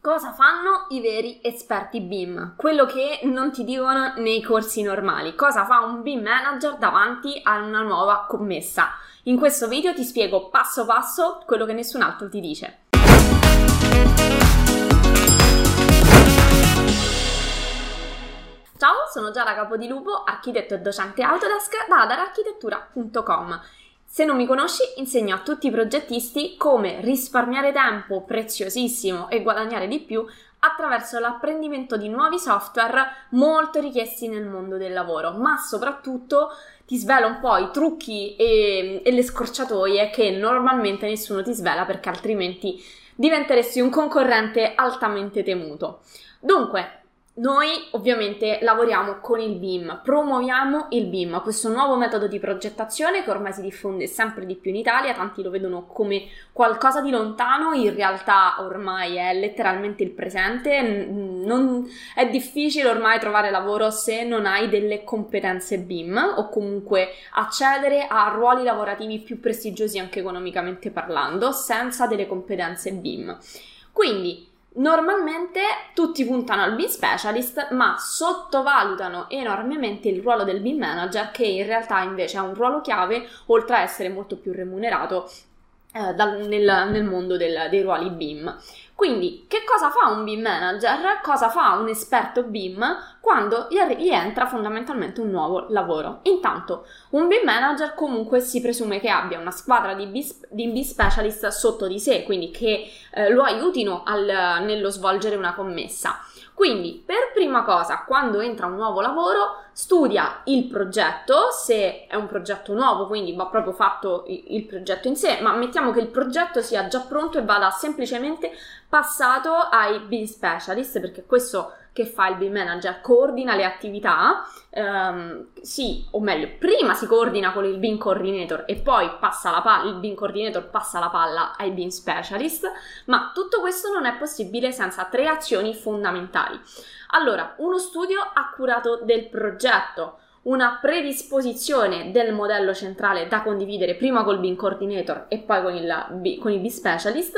Cosa fanno i veri esperti BIM? Quello che non ti dicono nei corsi normali. Cosa fa un BIM manager davanti a una nuova commessa? In questo video ti spiego passo passo quello che nessun altro ti dice. Ciao, sono Giara Capodilupo, architetto e docente Autodesk da adararchitettura.com. Se non mi conosci, insegno a tutti i progettisti come risparmiare tempo preziosissimo e guadagnare di più attraverso l'apprendimento di nuovi software molto richiesti nel mondo del lavoro, ma soprattutto ti svelo un po' i trucchi e, e le scorciatoie che normalmente nessuno ti svela perché altrimenti diventeresti un concorrente altamente temuto. Dunque, noi ovviamente lavoriamo con il BIM, promuoviamo il BIM, questo nuovo metodo di progettazione che ormai si diffonde sempre di più in Italia, tanti lo vedono come qualcosa di lontano, in realtà ormai è letteralmente il presente, non, è difficile ormai trovare lavoro se non hai delle competenze BIM o comunque accedere a ruoli lavorativi più prestigiosi anche economicamente parlando senza delle competenze BIM. Quindi Normalmente tutti puntano al BIM specialist, ma sottovalutano enormemente il ruolo del BIM manager, che in realtà invece ha un ruolo chiave, oltre a essere molto più remunerato eh, dal, nel, nel, mondo del, dei ruoli BIM. Quindi, che cosa fa un BIM manager? Cosa fa un esperto BIM quando gli entra fondamentalmente un nuovo lavoro? Intanto, un BIM manager comunque si presume che abbia una squadra di BIM, specialist sotto di sé, quindi che eh, lo aiutino al, nello svolgere una commessa. Quindi, per prima cosa, quando entra un nuovo lavoro, studia il progetto, se è un progetto nuovo, quindi va proprio fatto il progetto in sé, ma mettiamo che il progetto sia già pronto e vada semplicemente passato ai BIM specialist, perché questo che fa il BIM manager coordina le attività, ehm, sì, o meglio, prima si coordina con il BIM coordinator e poi passa la palla, il BIM coordinator passa la palla ai BIM specialist, ma tutto questo non è possibile senza tre azioni fondamentali. Allora, uno studio accurato del progetto, una predisposizione del modello centrale da condividere prima col BIM coordinator e poi con il, con il B specialist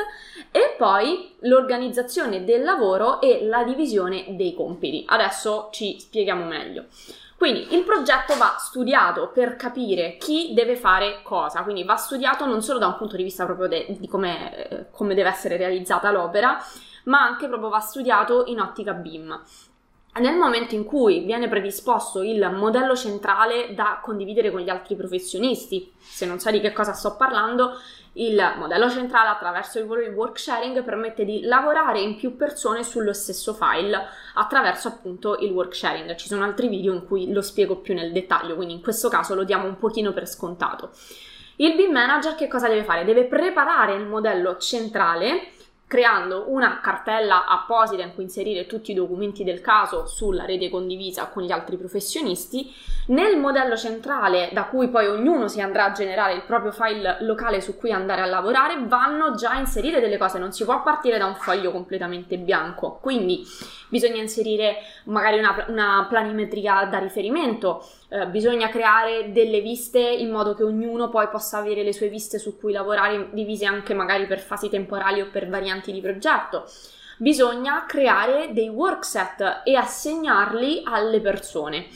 e poi l'organizzazione del lavoro e la divisione dei compiti. Adesso ci spieghiamo meglio. Quindi il progetto va studiato per capire chi deve fare cosa, quindi va studiato non solo da un punto di vista proprio de- di come, eh, come deve essere realizzata l'opera, ma anche proprio va studiato in ottica BIM. Nel momento in cui viene predisposto il modello centrale da condividere con gli altri professionisti, se non sai di che cosa sto parlando, il modello centrale attraverso il work sharing permette di lavorare in più persone sullo stesso file attraverso appunto il work sharing. Ci sono altri video in cui lo spiego più nel dettaglio, quindi in questo caso lo diamo un pochino per scontato. Il BIM manager che cosa deve fare? Deve preparare il modello centrale creando una cartella apposita in cui inserire tutti i documenti del caso sulla rete condivisa con gli altri professionisti. Nel modello centrale, da cui poi ognuno si andrà a generare il proprio file locale su cui andare a lavorare, vanno già inserite delle cose, non si può partire da un foglio completamente bianco. Quindi bisogna inserire magari una, una planimetria da riferimento, eh, bisogna creare delle viste in modo che ognuno poi possa avere le sue viste su cui lavorare, divise anche magari per fasi temporali o per varianti di progetto. Bisogna creare dei workset e assegnarli alle persone.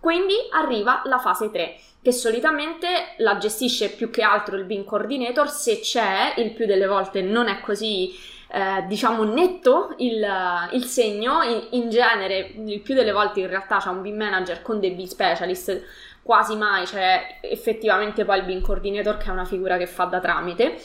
Quindi arriva la fase 3 che solitamente la gestisce più che altro il BIM coordinator se c'è, il più delle volte non è così eh, diciamo netto il, il segno, in, in, genere il più delle volte in realtà c'è un BIM manager con dei BIM specialist, quasi mai c'è effettivamente poi il BIM coordinator che è una figura che fa da tramite.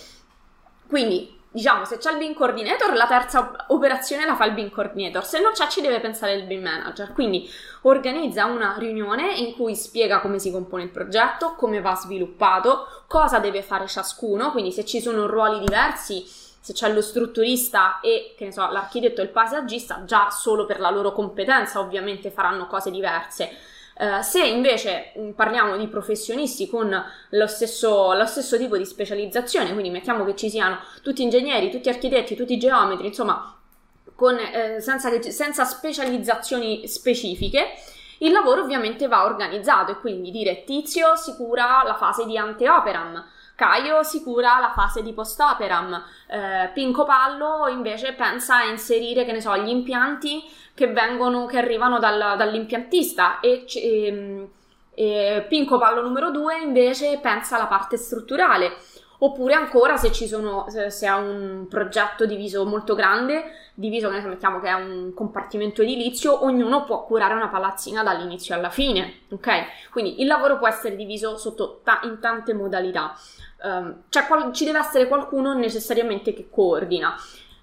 Quindi diciamo, se c'è il bin coordinator, la terza operazione la fa il bin coordinator, se non c'è ci deve pensare il bin manager. Quindi organizza una riunione in cui spiega come si compone il progetto, come va sviluppato, cosa deve fare ciascuno, quindi se ci sono ruoli diversi, se c'è lo strutturista e che ne so, l'architetto e il paesaggista, già solo per la loro competenza ovviamente faranno cose diverse. Uh, se invece mm, parliamo di professionisti con lo stesso, lo stesso, tipo di specializzazione, quindi mettiamo che ci siano tutti ingegneri, tutti architetti, tutti geometri, insomma, con, eh, senza, senza specializzazioni specifiche, il lavoro ovviamente va organizzato e quindi dire Tizio si cura la fase di anteoperam, Caio si cura la fase di post-operam, eh, Pinco Pallo invece pensa a inserire, che ne so, gli impianti che vengono, che arrivano dal, dall'impiantista e, e, ehm, e Pinco Pallo numero 2 invece pensa alla parte strutturale. Oppure ancora se sono, se è un progetto diviso molto grande, diviso che mettiamo che è un compartimento edilizio, ognuno può curare una palazzina dall'inizio alla fine, ok? Quindi il lavoro può essere diviso ta- in tante modalità. Um, cioè qual- ci deve essere qualcuno necessariamente che coordina.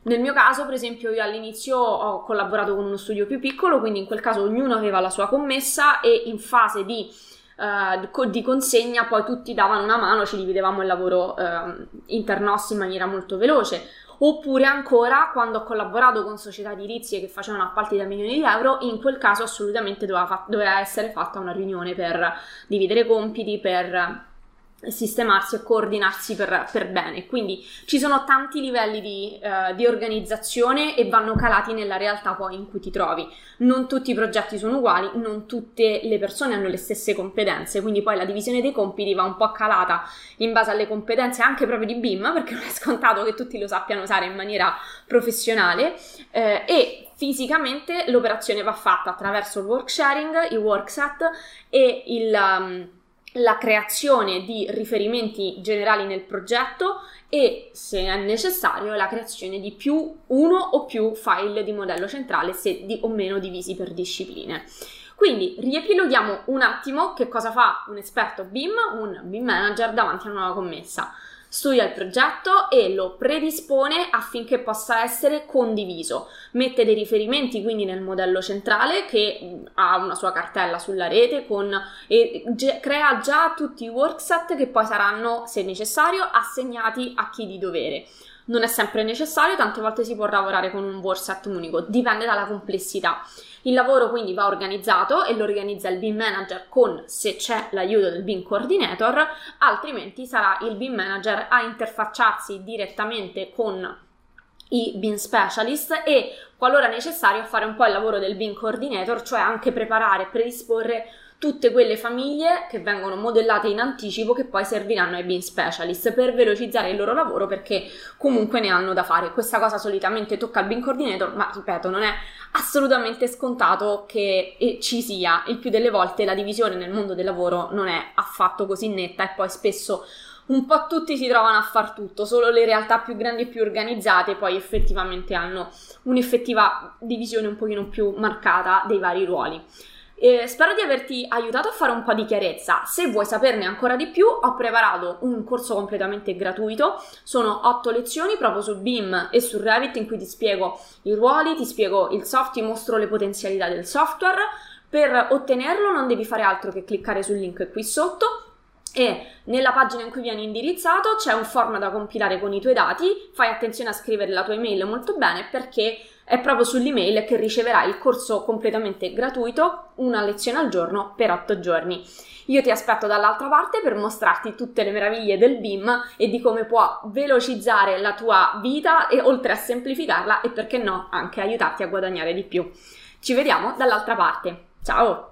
Nel mio caso, per esempio, io all'inizio ho collaborato con uno studio più piccolo, quindi in quel caso ognuno aveva la sua commessa e in fase di uh, di consegna poi tutti davano una mano, ci dividevamo il lavoro uh, internossi in maniera molto veloce. Oppure ancora quando ho collaborato con società edilizie che facevano appalti da milioni di euro, in quel caso assolutamente doveva, fa- doveva essere fatta una riunione per dividere compiti, per sistemarsi e coordinarsi per, per, bene. Quindi ci sono tanti livelli di, uh, di, organizzazione e vanno calati nella realtà poi in cui ti trovi. Non tutti i progetti sono uguali, non tutte le persone hanno le stesse competenze, quindi poi la divisione dei compiti va un po' calata in base alle competenze anche proprio di BIM, perché non è scontato che tutti lo sappiano usare in maniera professionale eh, e fisicamente l'operazione va fatta attraverso il work sharing, i workset e il... Um, la creazione di riferimenti generali nel progetto e, se è necessario, la creazione di più uno o più file di modello centrale, se di o meno divisi per discipline. Quindi riepiloghiamo un attimo che cosa fa un esperto BIM, un BIM manager davanti a una nuova commessa studia il progetto e lo predispone affinché possa essere condiviso. Mette dei riferimenti quindi nel modello centrale che ha una sua cartella sulla rete con, e ge- crea già tutti i workset che poi saranno, se necessario, assegnati a chi di dovere. Non è sempre necessario, tante volte si può lavorare con un workset unico, dipende dalla complessità. Il lavoro quindi va organizzato e lo organizza il BIM manager con, se c'è l'aiuto del BIM coordinator, altrimenti sarà il BIM manager a interfacciarsi direttamente con i BIM specialist e qualora necessario fare un po' il lavoro del BIM coordinator, cioè anche preparare, predisporre tutte quelle famiglie che vengono modellate in anticipo che poi serviranno ai BIM specialist per velocizzare il loro lavoro perché comunque ne hanno da fare. Questa cosa solitamente tocca al BIM coordinator, ma ripeto, non è assolutamente scontato che ci sia. Il più delle volte la divisione nel mondo del lavoro non è affatto così netta e poi spesso un po' tutti si trovano a far tutto, solo le realtà più grandi e più organizzate poi effettivamente hanno un'effettiva divisione un pochino più marcata dei vari ruoli. Eh, spero di averti aiutato a fare un po' di chiarezza. Se vuoi saperne ancora di più, ho preparato un corso completamente gratuito. Sono otto lezioni proprio su BIM e su Revit in cui ti spiego i ruoli, ti spiego il soft, ti mostro le potenzialità del software. Per ottenerlo non devi fare altro che cliccare sul link qui sotto e nella pagina in cui vieni indirizzato c'è un form da compilare con i tuoi dati. Fai attenzione a scrivere la tua email molto bene perché è proprio sull'email che riceverai il corso completamente gratuito, una lezione al giorno per 8 giorni. Io ti aspetto dall'altra parte per mostrarti tutte le meraviglie del BIM e di come può velocizzare la tua vita e oltre a semplificarla e perché no anche aiutarti a guadagnare di più. Ci vediamo dall'altra parte. Ciao!